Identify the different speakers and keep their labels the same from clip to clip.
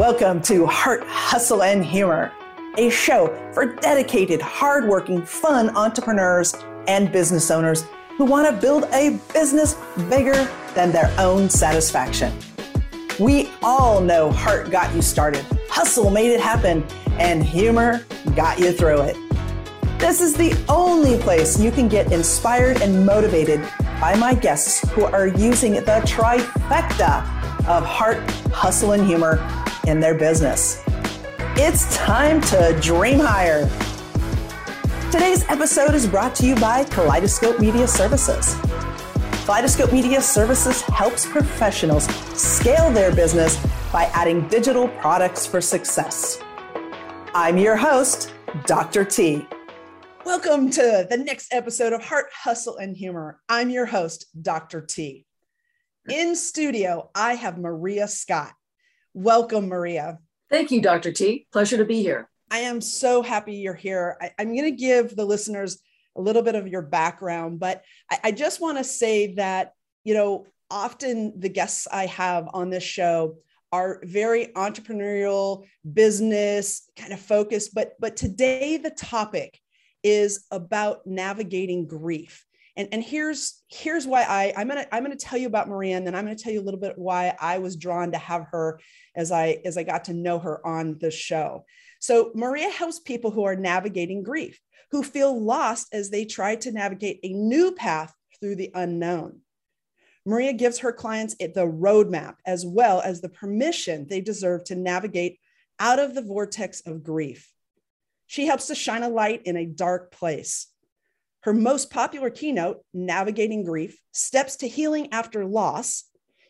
Speaker 1: Welcome to Heart, Hustle, and Humor, a show for dedicated, hardworking, fun entrepreneurs and business owners who want to build a business bigger than their own satisfaction. We all know heart got you started, hustle made it happen, and humor got you through it. This is the only place you can get inspired and motivated by my guests who are using the trifecta of heart, hustle, and humor in their business. It's time to dream higher. Today's episode is brought to you by Kaleidoscope Media Services. Kaleidoscope Media Services helps professionals scale their business by adding digital products for success. I'm your host, Dr. T. Welcome to the next episode of Heart, Hustle, and Humor. I'm your host, Dr. T. In studio, I have Maria Scott. Welcome, Maria.
Speaker 2: Thank you, Dr. T. Pleasure to be here.
Speaker 1: I am so happy you're here. I, am going to give the listeners a little bit of your background, but I, I just want to say that, you know, often the guests I have on this show are very entrepreneurial, business kind of focused, but but today the topic is about navigating grief and and here's here's why i i'm gonna i'm gonna tell you about maria and then i'm gonna tell you a little bit why i was drawn to have her as i as i got to know her on the show. So maria helps people who are navigating grief who feel lost as they try to navigate a new path through the unknown. Maria gives her clients the roadmap as well as the permission they deserve to navigate out of the vortex of grief. She helps to shine a light in a dark place her most popular keynote, Navigating Grief Steps to Healing After Loss,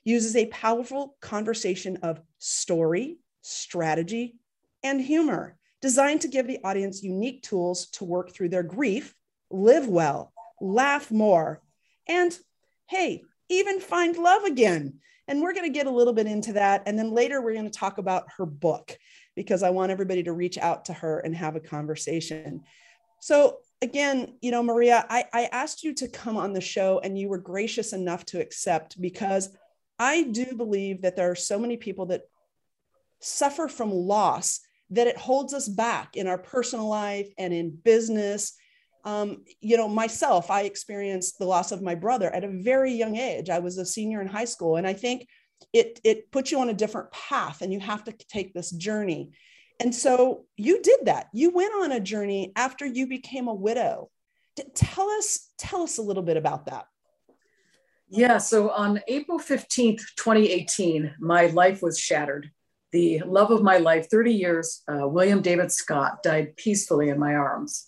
Speaker 1: uses a powerful conversation of story, strategy, and humor designed to give the audience unique tools to work through their grief, live well, laugh more, and hey, even find love again. And we're going to get a little bit into that. And then later, we're going to talk about her book because I want everybody to reach out to her and have a conversation. So, again, you know, Maria, I, I asked you to come on the show and you were gracious enough to accept because I do believe that there are so many people that suffer from loss that it holds us back in our personal life and in business. Um, you know, myself, I experienced the loss of my brother at a very young age. I was a senior in high school, and I think it it puts you on a different path, and you have to take this journey. And so you did that. You went on a journey after you became a widow. Tell us, tell us a little bit about that.
Speaker 2: Yeah, so on April 15th, 2018, my life was shattered. The love of my life, 30 years, uh, William David Scott, died peacefully in my arms.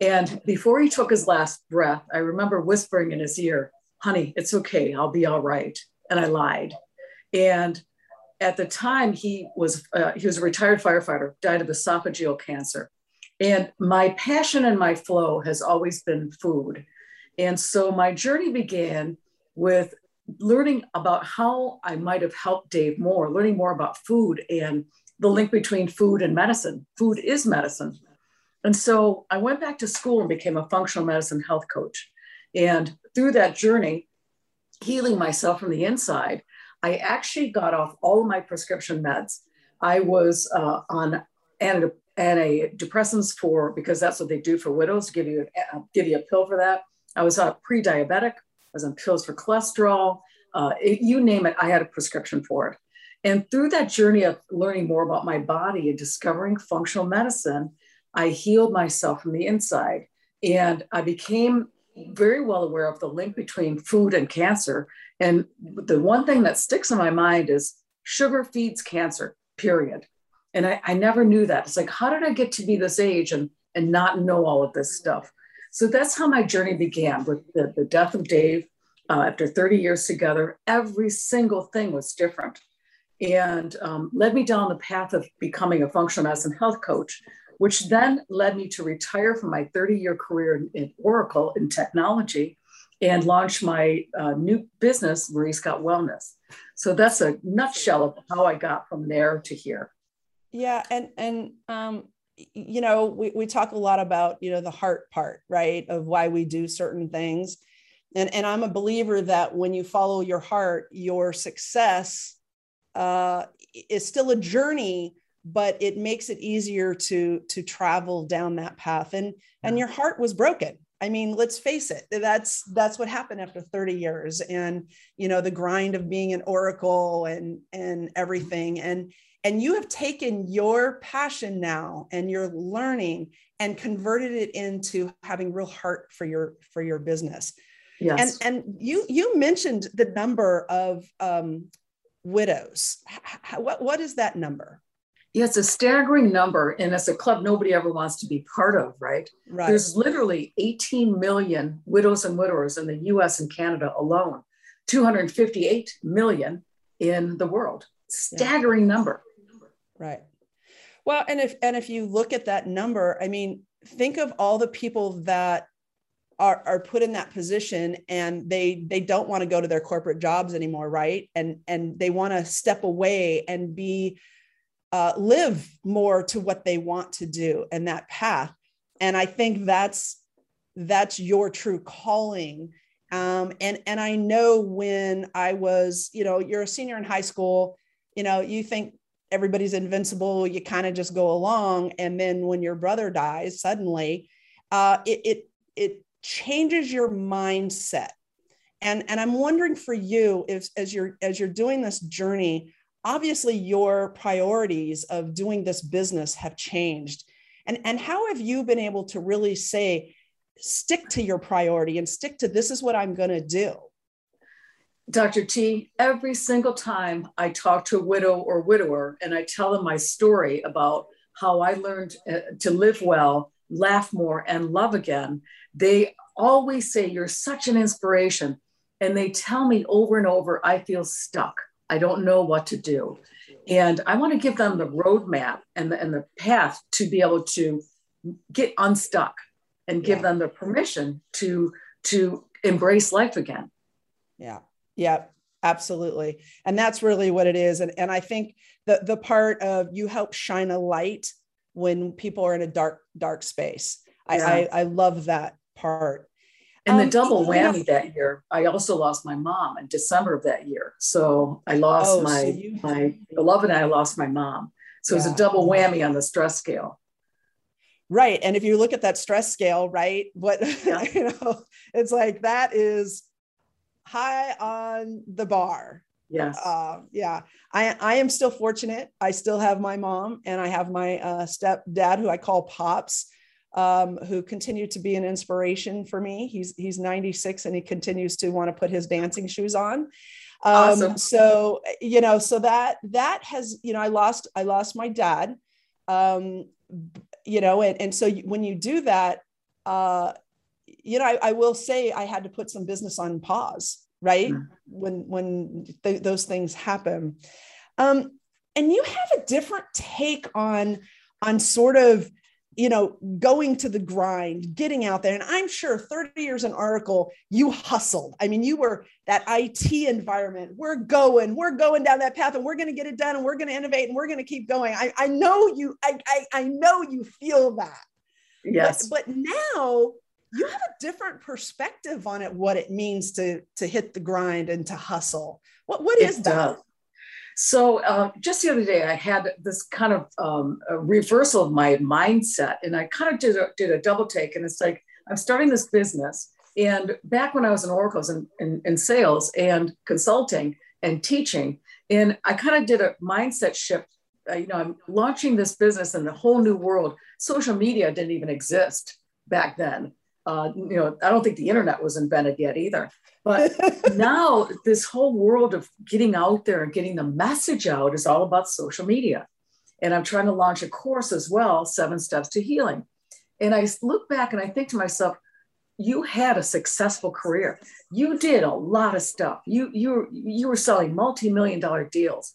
Speaker 2: And before he took his last breath, I remember whispering in his ear, honey, it's okay, I'll be all right. And I lied. And at the time he was uh, he was a retired firefighter died of esophageal cancer. And my passion and my flow has always been food. And so my journey began with learning about how i might have helped dave more learning more about food and the link between food and medicine. Food is medicine. And so i went back to school and became a functional medicine health coach. And through that journey healing myself from the inside I actually got off all of my prescription meds. I was uh, on antidepressants for because that's what they do for widows. Give you uh, give you a pill for that. I was on pre-diabetic. I was on pills for cholesterol. Uh, it, you name it, I had a prescription for it. And through that journey of learning more about my body and discovering functional medicine, I healed myself from the inside. And I became very well aware of the link between food and cancer. And the one thing that sticks in my mind is sugar feeds cancer, period. And I, I never knew that. It's like, how did I get to be this age and, and not know all of this stuff? So that's how my journey began with the, the death of Dave. Uh, after 30 years together, every single thing was different and um, led me down the path of becoming a functional medicine health coach, which then led me to retire from my 30 year career in, Oracle in technology and launch my uh, new business, Marie Scott Wellness. So that's a nutshell of how I got from there to here.
Speaker 1: Yeah. And, and, um, you know, we, we talk a lot about, you know, the heart part, right, of why we do certain things. And, and I'm a believer that when you follow your heart, your success uh, is still a journey but it makes it easier to to travel down that path. And and your heart was broken. I mean let's face it that's that's what happened after 30 years and you know the grind of being an oracle and and everything. And and you have taken your passion now and your learning and converted it into having real heart for your for your business. Yes. and and you you mentioned the number of um, widows. How, what what is that number
Speaker 2: yeah, it's a staggering number. And it's a club nobody ever wants to be part of, right? right? There's literally 18 million widows and widowers in the US and Canada alone, 258 million in the world. Staggering yeah. number.
Speaker 1: Right. Well, and if and if you look at that number, I mean, think of all the people that are, are put in that position and they they don't want to go to their corporate jobs anymore, right? And and they want to step away and be uh, live more to what they want to do and that path. And I think that's that's your true calling. Um, and and I know when I was, you know, you're a senior in high school, you know, you think everybody's invincible, you kind of just go along, and then when your brother dies suddenly, uh, it it it changes your mindset. And and I'm wondering for you, if as you're as you're doing this journey, obviously your priorities of doing this business have changed. And and how have you been able to really say stick to your priority and stick to this is what i'm going to do
Speaker 2: dr t every single time i talk to a widow or widower and i tell them my story about how i learned uh, to live well laugh more and love again they always say you're such an inspiration. And they tell me over and over i feel stuck I don't know what to do. And I want to give them the roadmap and the, and the path to be able to get unstuck and give yeah. them the permission to to embrace life again.
Speaker 1: Yeah. Yeah, absolutely. And that's really what it is. And, and I think the, the part of you help shine a light when people are in a dark, dark space. Yeah. I, I, I love that part.
Speaker 2: And the um, double whammy that year, I also lost my mom in December of that year. So I lost oh, my so you, my beloved and I lost my mom. So yeah. it was a double whammy on the stress scale.
Speaker 1: Right. And if you look at that stress scale, right, what yeah. you know, it's like that is high on the bar.
Speaker 2: Yes.
Speaker 1: Uh, yeah. I, I am still fortunate. I still have my mom and I have my uh, stepdad who I call Pops um, who continued to be an inspiration for me. He's he's 96 and he continues to want to put his dancing shoes on. Um, awesome. So you know, so that that has you know, I lost I lost my dad. Um, you know, and and so when you do that, uh, you know, I, I will say I had to put some business on pause, right? Mm. When when th- those things happen. Um, and you have a different take on on sort of you know, going to the grind, getting out there. And I'm sure 30 years in Oracle, you hustled. I mean, you were that IT environment. We're going, we're going down that path and we're going to get it done and we're going to innovate and we're going to keep going. I, I know you, I, I, I know you feel that.
Speaker 2: Yes.
Speaker 1: But, but now you have a different perspective on it, what it means to, to hit the grind and to hustle. What, what is that? Does.
Speaker 2: So uh, just the other day, I had this kind of um, reversal of my mindset, and I kind of did a, did a double take. And it's like I'm starting this business, and back when I was in Oracle's in, in sales and consulting and teaching, and I kind of did a mindset shift. Uh, you know, I'm launching this business in a whole new world. Social media didn't even exist back then. Uh, you know, I don't think the internet was invented yet either. But now this whole world of getting out there and getting the message out is all about social media. And I'm trying to launch a course as well, Seven Steps to Healing. And I look back and I think to myself, you had a successful career. You did a lot of stuff. You you you were selling multi-million dollar deals.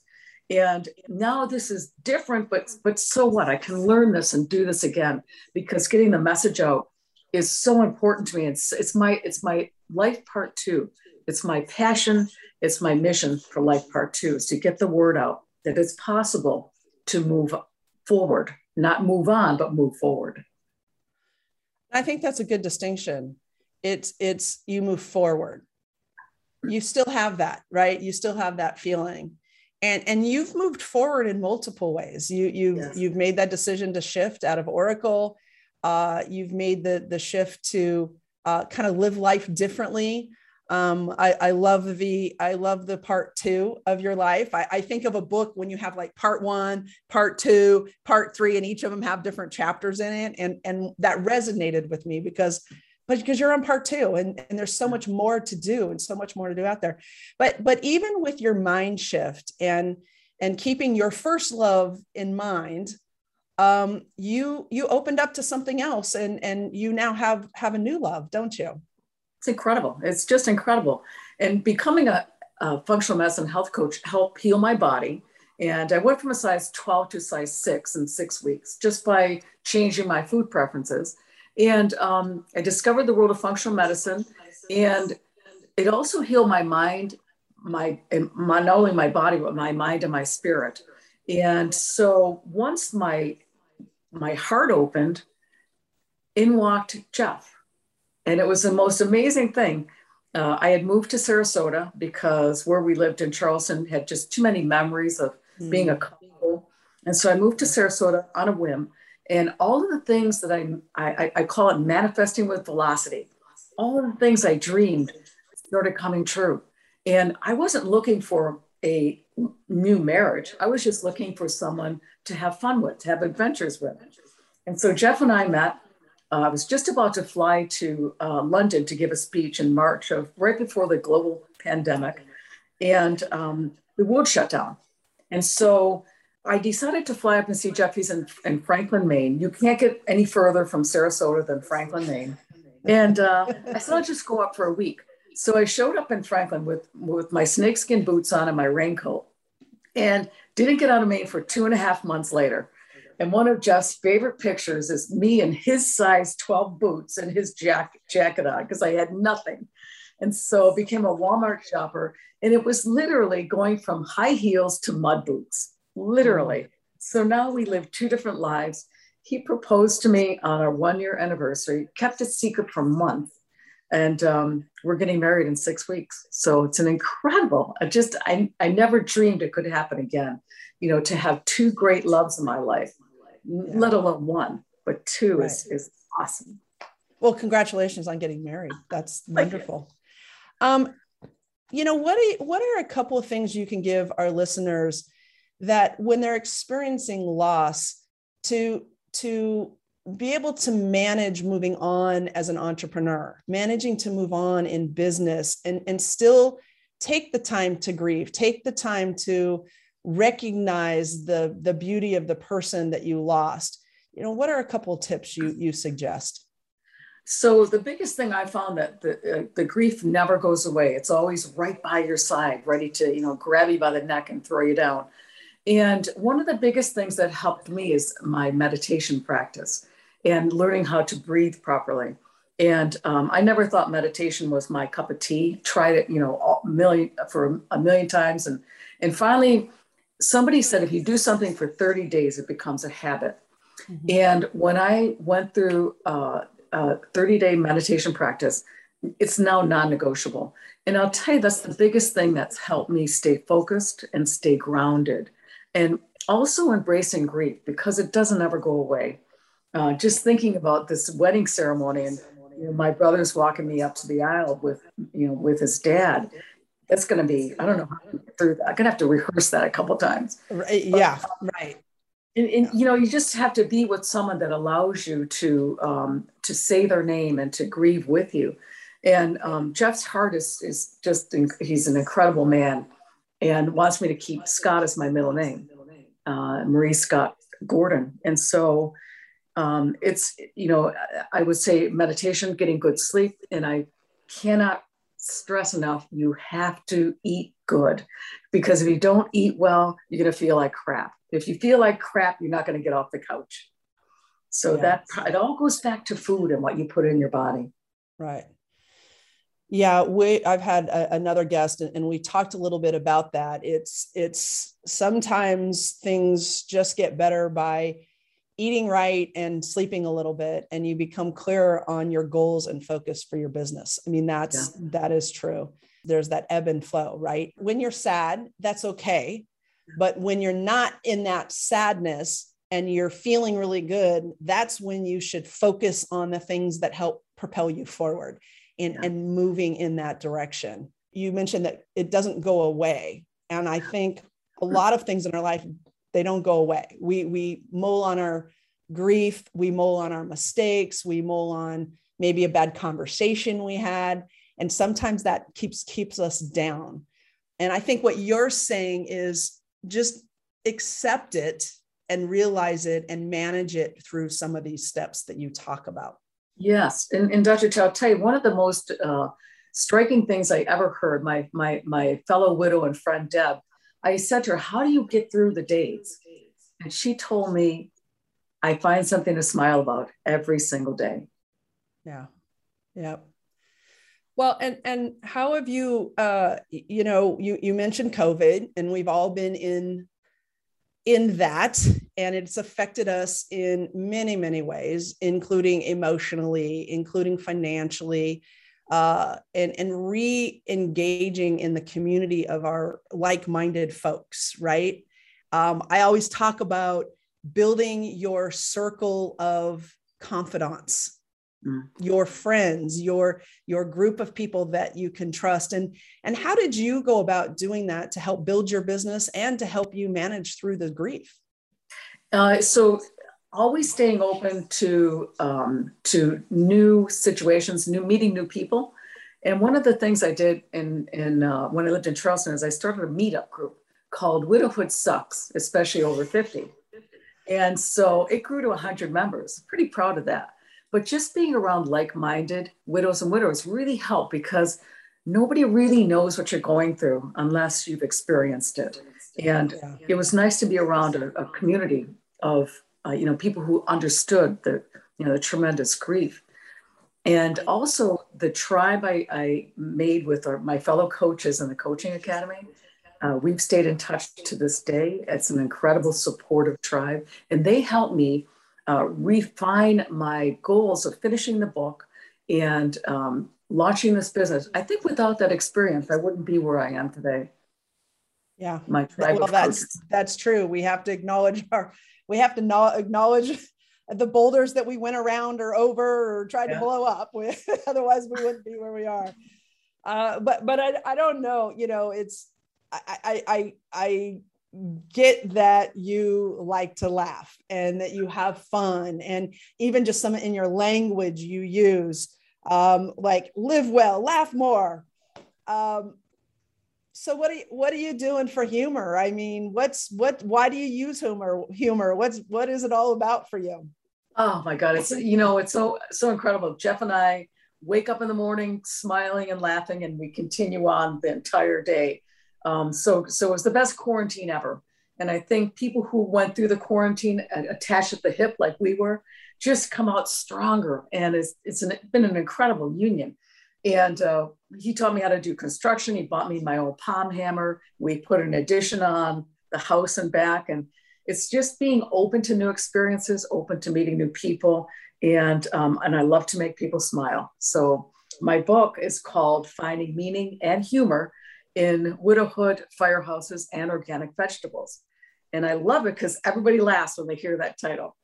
Speaker 2: And now this is different, but but so what? I can learn this and do this again because getting the message out is so important to me. It's it's my it's my life part two. It's my passion. It's my mission for life part two is to get the word out that it's possible to move forward, not move on, but move forward.
Speaker 1: I think that's a good distinction. It's it's you move forward. You still have that, right? You still have that feeling. and and you've moved forward in multiple ways you you've yes. you've made that decision to shift out of oracle uh, you've made the the shift to uh, kind of live life differently um, I, I, love the I love the part two of your life. I, I, think of a book when you have like part one, part two, part three, and each of them have different chapters in it, and and that resonated with me because but because you're on part two and, and there's so much more to do and so much more to do out there but but even with your mind shift and and keeping your first love in mind um, you you opened up to something else and and you now have have a new love don't you?
Speaker 2: It's incredible. It's just incredible. And becoming a, a functional medicine health coach helped heal my body. And i went from a size 12 to size 6 in six weeks just by changing my food preferences. And um, I discovered the world of functional medicine, and it also healed my mind, my, my not only my body but my mind and my spirit. And so once my my heart opened, in walked Jeff, and it was the most amazing thing. Uh, I had moved to Sarasota because where we lived in Charleston had just too many memories of mm. being a couple. And so I moved to Sarasota on a whim. And all of the things that I, I, I call it manifesting with velocity, all of the things I dreamed started coming true. And I wasn't looking for a new marriage. I was just looking for someone to have fun with, to have adventures with. And so Jeff and I met. Uh, I was just about to fly to uh, London to give a speech in March of right before the global pandemic, and um, the world shut down. And so I decided to fly up and see Jeffy's in, in Franklin, Maine. You can't get any further from Sarasota than Franklin, Maine. And uh, I said, I'll just go up for a week. So I showed up in Franklin with, with my snakeskin boots on and my raincoat and didn't get out of Maine for two and a half months later. And one of Jeff's favorite pictures is me in his size 12 boots and his jacket, jacket on because I had nothing. And so became a Walmart shopper. And it was literally going from high heels to mud boots literally. So now we live two different lives. He proposed to me on our one year anniversary, kept it secret for months. And um, we're getting married in six weeks. So it's an incredible, I just, I, I never dreamed it could happen again, you know, to have two great loves in my life, yeah. let alone one, but two right. is, is awesome.
Speaker 1: Well, congratulations on getting married. That's wonderful. Um, you know, what, you, what are a couple of things you can give our listeners that when they're experiencing loss to to be able to manage moving on as an entrepreneur managing to move on in business and and still take the time to grieve take the time to recognize the the beauty of the person that you lost you know what are a couple tips you you suggest
Speaker 2: so the biggest thing I found that the, uh, the grief never goes away. It's always right by your side, ready to you know grab you by the neck and throw you down. And one of the biggest things that helped me is my meditation practice and learning how to breathe properly. And um, I never thought meditation was my cup of tea. Tried it, you know, a million for a million times, and and finally, somebody said if you do something for 30 days, it becomes a habit. Mm-hmm. And when I went through uh, a 30 day meditation practice, it's now non-negotiable. And I'll tell you, that's the biggest thing that's helped me stay focused and stay grounded and also embracing grief because it doesn't ever go away. Uh, just thinking about this wedding ceremony and you know, my brother's walking me up to the aisle with you know with his dad. that's going to be I don't know how to get through that. I'm going to have to rehearse that a couple times.
Speaker 1: Right, yeah, but, right.
Speaker 2: And, and, you know you just have to be with someone that allows you to um, to say their name and to grieve with you and um, jeff's heart is, is just he's an incredible man and wants me to keep Scott as my middle name, uh, Marie Scott Gordon. And so um, it's, you know, I would say meditation, getting good sleep. And I cannot stress enough, you have to eat good because if you don't eat well, you're going to feel like crap. If you feel like crap, you're not going to get off the couch. So that it all goes back to food and what you put in your body.
Speaker 1: Right. Yeah, we I've had a, another guest and, and we talked a little bit about that. It's it's sometimes things just get better by eating right and sleeping a little bit and you become clearer on your goals and focus for your business. I mean that's yeah. that is true. There's that ebb and flow, right? When you're sad, that's okay. But when you're not in that sadness and you're feeling really good, that's when you should focus on the things that help propel you forward and, yeah. and moving in that direction. You mentioned that it doesn't go away. And I think a lot of things in our life, they don't go away. We, we mull on our grief, we mull on our mistakes, we mull on maybe a bad conversation we had. And sometimes that keeps keeps us down. And I think what you're saying is just accept it and realize it and manage it through some of these steps that you talk about.
Speaker 2: Yes. And, and Dr. T, one of the most uh, striking things I ever heard, my, my, my fellow widow and friend Deb, I said to her, How do you get through the days? And she told me, I find something to smile about every single day.
Speaker 1: Yeah. Yeah. Well, and and how have you uh you know, you you mentioned COVID and we've all been in in that and it's affected us in many many ways including emotionally including financially uh, and and re-engaging in the community of our like-minded folks right? Um, i always talk about building your circle of confidants mm. your friends your your group of people that you can trust. And and how did you go about doing that to help build your business and to help you manage through the grief?
Speaker 2: Uh, so always staying open to um, to new situations new meeting new people and one of the things i did in in uh, when i lived in charleston is i started a meetup group called widowhood sucks especially over 50 and so it grew to 100 members pretty proud of that but just being around like minded widows and widowers really helped because nobody really knows what you're going through unless you've experienced it. And yeah. it was nice to be around a, a community of uh, you know people who understood the you know the tremendous grief and also the tribe I, I made with our, my fellow coaches in the coaching academy uh, we've stayed in touch to this day it's an incredible supportive tribe and they helped me uh, refine my goals of finishing the book and um, launching this business. I think without that experience, I wouldn't be where I am today.
Speaker 1: Yeah, my tribe well, that's coaches. that's true. We have to acknowledge our, we have to no, acknowledge the boulders that we went around or over or tried yeah. to blow up with. Otherwise, we wouldn't be where we are. Uh, but but I, I don't know. You know, it's I I I, I get that you like to laugh and that you have fun and even just some in your language you use um, like live well laugh more um, so what are you, what are you doing for humor i mean what's what why do you use humor humor what's what is it all about for you
Speaker 2: oh my god it's you know it's so so incredible jeff and i wake up in the morning smiling and laughing and we continue on the entire day um, so, so it was the best quarantine ever. And I think people who went through the quarantine attached at the hip, like we were, just come out stronger. And it's, it's an, been an incredible union. And uh, he taught me how to do construction. He bought me my old palm hammer. We put an addition on the house and back. And it's just being open to new experiences, open to meeting new people. And, um, and I love to make people smile. So my book is called Finding Meaning and Humor in widowhood, firehouses, and organic vegetables. And I love it because everybody laughs when they hear that title.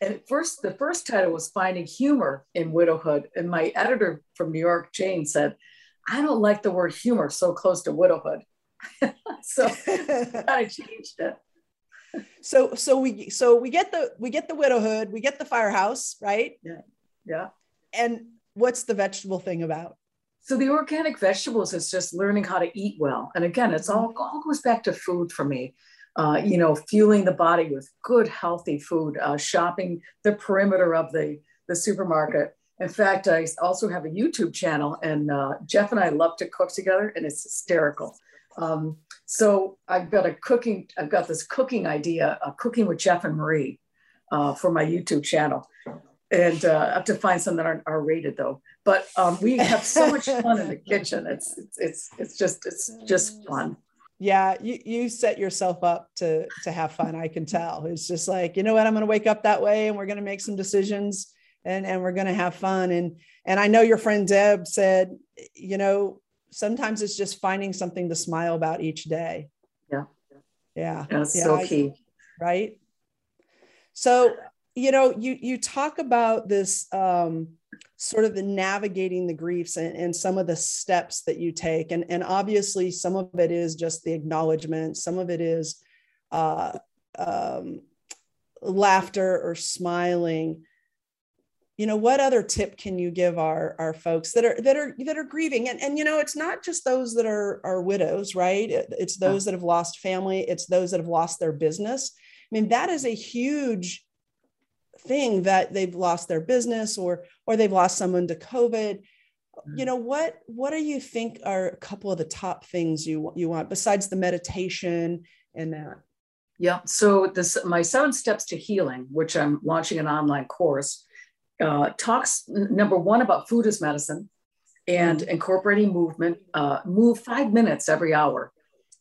Speaker 2: And at first, the first title was Finding Humor in Widowhood. And my editor from New York, Jane, said, I don't like the word humor so close to widowhood. so I changed it.
Speaker 1: So so we so we get the we get the widowhood, we get the firehouse, right?
Speaker 2: Yeah. Yeah.
Speaker 1: And what's the vegetable thing about?
Speaker 2: So the organic vegetables is just learning how to eat well. And again, it's all, all goes back to food for me. Uh, you know, fueling the body with good, healthy food, uh, shopping the perimeter of the, the supermarket. In fact, I also have a YouTube channel, and uh, Jeff and I love to cook together, and it's hysterical. Um, so I've got a cooking, I've got this cooking idea, uh, cooking with Jeff and Marie uh, for my YouTube channel and uh, I have to find some that aren't R-rated though. But um, we have so much fun in the kitchen. It's, it's it's it's just it's just fun.
Speaker 1: Yeah, you you set yourself up to to have fun. I can tell. It's just like you know what I'm going to wake up that way, and we're going to make some decisions, and and we're going to have fun. And and I know your friend Deb said, you know, sometimes it's just finding something to smile about each day.
Speaker 2: Yeah.
Speaker 1: Yeah.
Speaker 2: That's
Speaker 1: yeah,
Speaker 2: so key.
Speaker 1: right. So, you know, you you talk about this um sort of the navigating the griefs and, and some of the steps that you take. And, and obviously some of it is just the acknowledgement, some of it is uh um laughter or smiling. You know what other tip can you give our our folks that are that are that are grieving? And and you know it's not just those that are are widows right? It's those that have lost family. It's those that have lost their business. I mean that is a huge thing that they've lost their business or or they've lost someone to covid you mm. know what what do you think are a couple of the top things you you want besides the meditation and that
Speaker 2: yeah so this my seven steps to healing which i'm launching an online course uh, talks number one about food as medicine and mm-hmm. incorporating movement, uh, move five minutes every hour.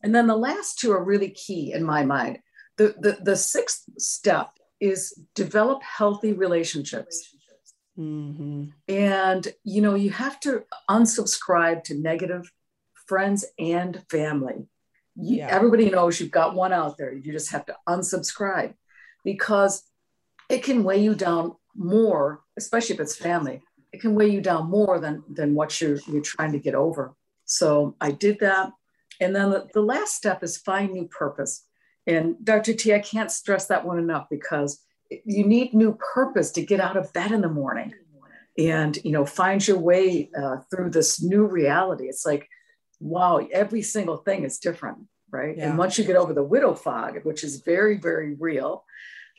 Speaker 2: And then the last two are really key in my mind. The, the, the sixth step is develop healthy relationships. Mm-hmm. And, you know, you have to unsubscribe to negative friends and family. Yeah. Everybody knows you've got one out there. You just have to unsubscribe because it can weigh you down more, especially if it's family, it can weigh you down more than than what you're you're trying to get over. So I did that. And then the, the last step is find new purpose. And Dr. T, I can't stress that one enough because you need new purpose to get out of bed in the morning and you know find your way uh, through this new reality. It's like, wow, every single thing is different, right? Yeah. And once you get over the widow fog, which is very, very real,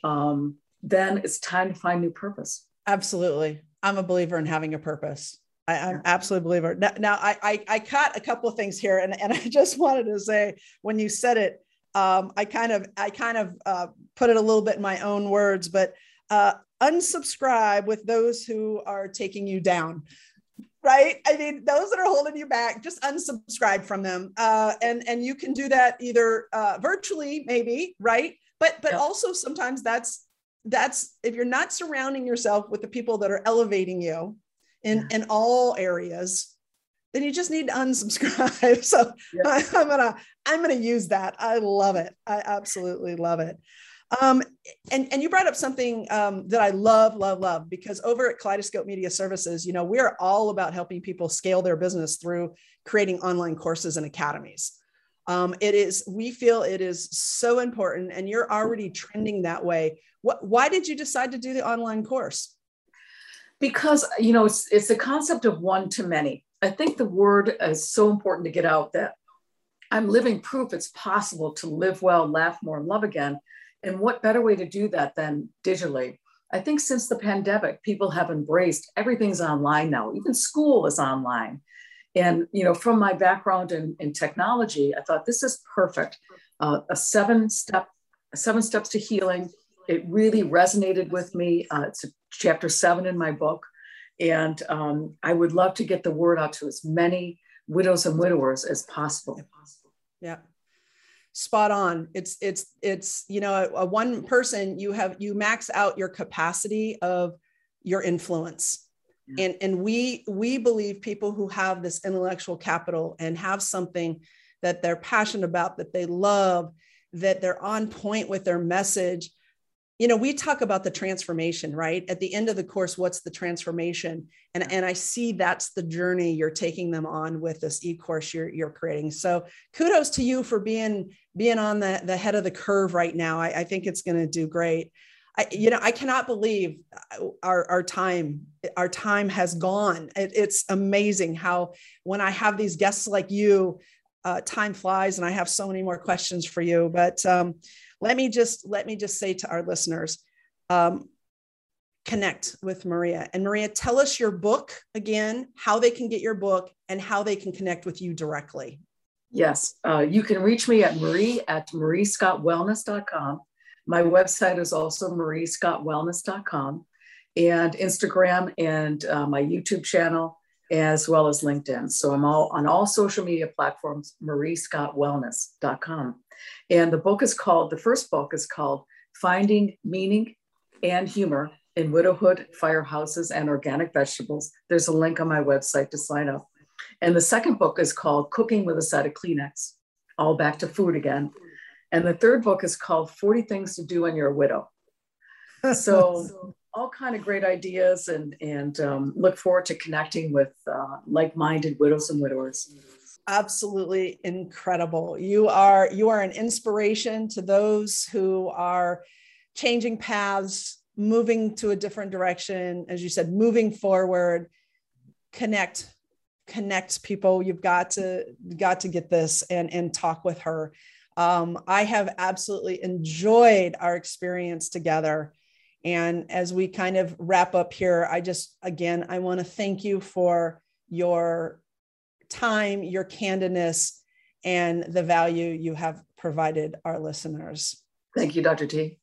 Speaker 2: um, then it's time to find new purpose.
Speaker 1: Absolutely. I'm a believer in having a purpose. I, am absolutely a believer. Now, now I, I, I caught a couple of things here, and, and I just wanted to say when you said it, um, I kind of I kind of uh, put it a little bit in my own words, but uh, unsubscribe with those who are taking you down. Right? I mean, those that are holding you back, just unsubscribe from them, uh, and and you can do that either uh, virtually, maybe, right? But but yep. also sometimes that's that's if you're not surrounding yourself with the people that are elevating you in in all areas then you just need to unsubscribe so yeah. I, i'm gonna i'm gonna use that i love it i absolutely love it um, and, and you brought up something um, that I love, love, love, because over at Kaleidoscope Media Services, you know, we're all about helping people scale their business through creating online courses and academies. Um, it is, we feel it is so important, and you're already trending that way what, why did you decide to do the online course?
Speaker 2: Because, you know, it's, it's the concept of one to many. I think the word is so important to get out that I'm living proof it's possible to live well, laugh more, and love again. And what better way to do that than digitally? I think since the pandemic, people have embraced everything's online now. Even school is online. And you know, from my background in, in technology, I thought this is perfect. Uh, a seven step, seven steps to healing, it really resonated with me. Uh, it's chapter seven in my book. And um, I would love to get the word out to as many widows and widowers as possible.
Speaker 1: Yeah. Spot on. It's, it's, it's, you know, a, a one person, you have, you max out your capacity of your influence. Yeah. And, and we, we believe people who have this intellectual capital and have something that they're passionate about, that they love, that they're on point with their message, you know we talk about the transformation right? At the end of the course what's the transformation? And and i see that's the journey you're taking them on with this e-course you're, you're creating. So kudos to you for being being on the, the head of the curve right now. I, I think it's going to do great. I, you know i cannot believe our, our time our time has gone. It, it's amazing how when i have these guests like you uh, time flies and i have so many more questions for you. But um, let me just let me just say to our listeners um, connect with maria. And maria tell us your book again how they can get your book and how they can connect with you directly.
Speaker 2: Yes uh, you can reach me at marie at mariescottwellness.com my website is also mariescottwellness.com and instagram and uh, my youtube channel as well as linkedin. So i'm all on all social media platforms mariescottwellness.com and the book is called, the first book is called Finding Meaning and Humor in Widowhood, Firehouses, and Organic Vegetables. There's a link on my website to sign up. And the second book is called Cooking with a Set of Kleenex, all back to food again. And the third book is called 40 Things to Do When You're a Widow. So, all kind of great ideas and, and um, look forward to connecting with uh, like-minded widows and widowers
Speaker 1: absolutely incredible. You are you are an inspiration to those who are changing paths moving to a different direction. As you said moving forward. Connect connect people. You've got to got to get this and and talk with her. Um, i have absolutely enjoyed our experience together. And as we kind of wrap up here i just again i want to thank you for your time your candidness and the value you have provided our listeners
Speaker 2: thank you dr t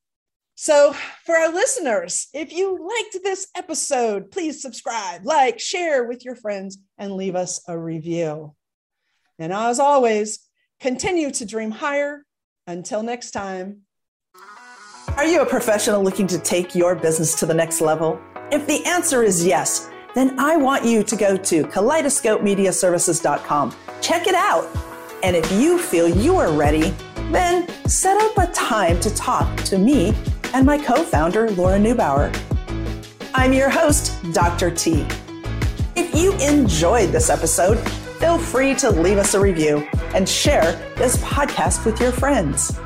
Speaker 1: so, for our listeners, if you liked this episode, please subscribe, like, share with your friends, and leave us a review. And as always, continue to dream higher. Until next time. Are you a professional looking to take your business to the next level? If the answer is yes, then I want you to go to kaleidoscopemediaservices.com. Check it out. And if you feel you are ready, then set up a time to talk to me and my co founder, Laura Neubauer. I'm your host, Dr. T. If you enjoyed this episode, feel free to leave us a review and share this podcast with your friends.